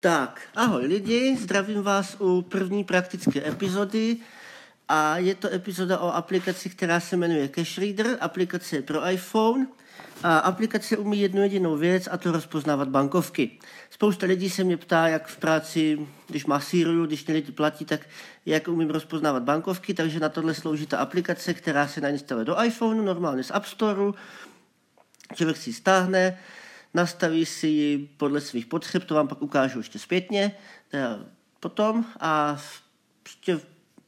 Tak, ahoj lidi, zdravím vás u první praktické epizody a je to epizoda o aplikaci, která se jmenuje Cash Reader, aplikace je pro iPhone a aplikace umí jednu jedinou věc a to rozpoznávat bankovky. Spousta lidí se mě ptá, jak v práci, když má Siriu, když mě lidi platí, tak jak umím rozpoznávat bankovky, takže na tohle slouží ta aplikace, která se nainstaluje do iPhoneu, normálně z App Storeu, člověk si stáhne, nastaví si ji podle svých potřeb, to vám pak ukážu ještě zpětně, teda potom a prostě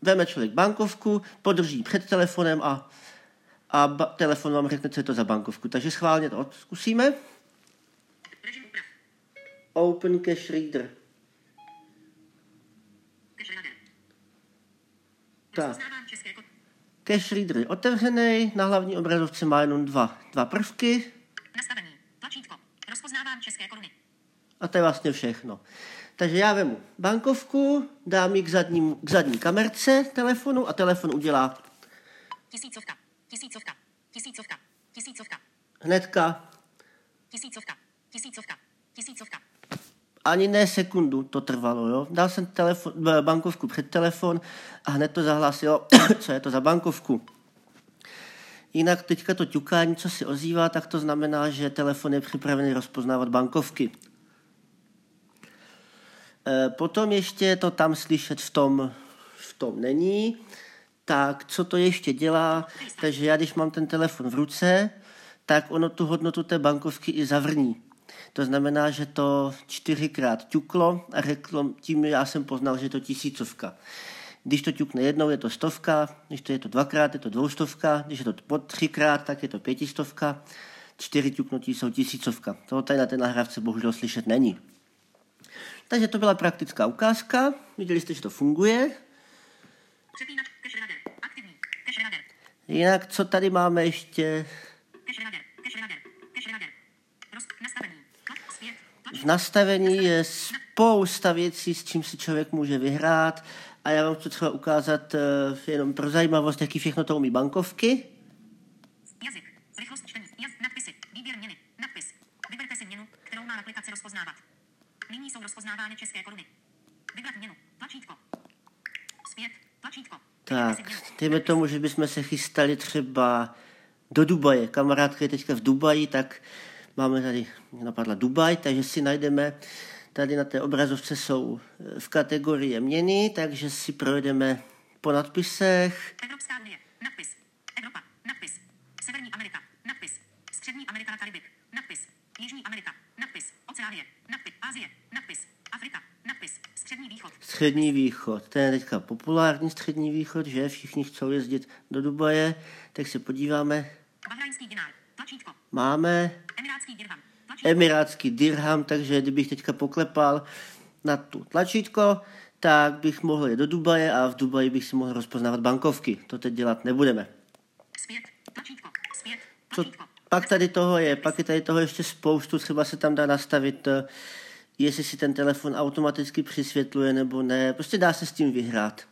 veme člověk bankovku, podrží před telefonem a, a ba- telefon vám řekne, co je to za bankovku. Takže schválně to zkusíme. Open Cash Reader. Tak. Cash Reader je otevřený, na hlavní obrazovce má jenom dva, dva prvky. Nastavení. České koruny. A to je vlastně všechno. Takže já vemu bankovku, dám ji k, zadním, k zadní kamerce telefonu a telefon udělá Tisícovka. Tisícovka. Tisícovka. Tisícovka. hnedka, Tisícovka. Tisícovka. Tisícovka. ani ne sekundu to trvalo. Jo? Dal jsem telefon, b- bankovku před telefon a hned to zahlásilo, co je to za bankovku. Jinak teďka to ťukání, co si ozývá, tak to znamená, že telefon je připravený rozpoznávat bankovky. E, Potom ještě to tam slyšet v tom, v tom není. Tak co to ještě dělá? Takže já, když mám ten telefon v ruce, tak ono tu hodnotu té bankovky i zavrní. To znamená, že to čtyřikrát ťuklo a řeklo, tím já jsem poznal, že je to tisícovka. Když to ťukne jednou, je to stovka, když to je to dvakrát, je to dvoustovka, když je to po třikrát, tak je to pětistovka, čtyři ťuknutí jsou tisícovka. Toho tady na té nahrávce bohužel slyšet není. Takže to byla praktická ukázka, viděli jste, že to funguje. Jinak, co tady máme ještě? V nastavení je spousta věcí, s čím si člověk může vyhrát a já vám chci třeba ukázat eh, jenom pro zajímavost, jaký všechno to umí bankovky. Jazyk. Rychlost čtení. Jaz... Nadpisy. Výběr měny. Nadpis. Vyberte si měnu, kterou má aplikace rozpoznávat. Nyní jsou rozpoznávány české koruny. Vybrat měnu. Tlačítko. Zpět. Tlačítko. Tak, dejme tomu, že bychom se chystali třeba do Dubaje. Kamarádka je teďka v Dubaji, tak máme tady, napadla Dubaj, takže si najdeme, tady na té obrazovce jsou eh, v kategorii měny, takže si projedeme po nadpisech. Evropská unie. Nadpis. Evropa. Nadpis. Severní Amerika. Nadpis. Střední Amerika a Karibik. Nadpis. Jižní Amerika. Nadpis. Oceánie. Nadpis. Asie. Nadpis. Afrika. Nadpis. Střední východ. Střední východ, to je teďka populární střední východ, že všichni chcou jezdit do Dubaje, tak se podíváme. Bahrajnský dinár. Tlačítko. Máme Emirátský dirham. Emirátský dirham, takže kdybych teďka poklepal na tu tlačítko, tak bych mohl jít do Dubaje a v Dubaji bych si mohl rozpoznávat bankovky. To teď dělat nebudeme. Zpět. Tlačítko. Zpět. Co pak tady toho je, pak je tady toho ještě spoustu, třeba se tam dá nastavit, eh, jestli si ten telefon automaticky přisvětluje nebo ne, prostě dá se s tím vyhrát.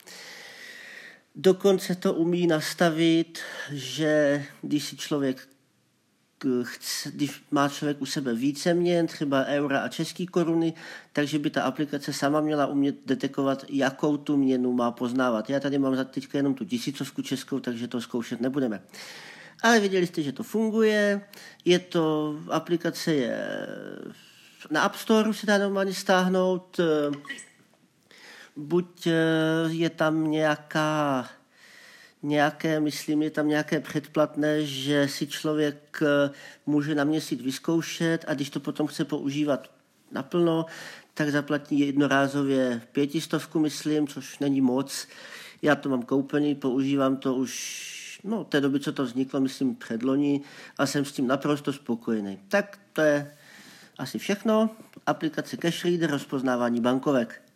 Dokonce to umí nastavit, že když si člověk chce, když má člověk u sebe více měn, třeba eura a české koruny, takže by ta aplikace sama měla umět detekovat, jakou tu měnu má poznávat. Já tady mám za teďka jenom tu tisícovku českou, takže to zkoušet nebudeme. Ale viděli jste, že to funguje. Je to, aplikace je na App Store se dá normálně stáhnout. Buď eh, je tam nějaká nějaké, myslím, je tam nějaké předplatné, že si člověk eh, může na měsíc vyzkoušet a když to potom chce používat naplno, tak zaplatí jednorázově pětistovku, myslím, což není moc. Já to mám koupený, používám to už no, té doby, co to vzniklo, myslím, předloni a jsem s tím naprosto spokojený. Tak to je asi všechno. Aplikace Cash Reader, rozpoznávání bankovek.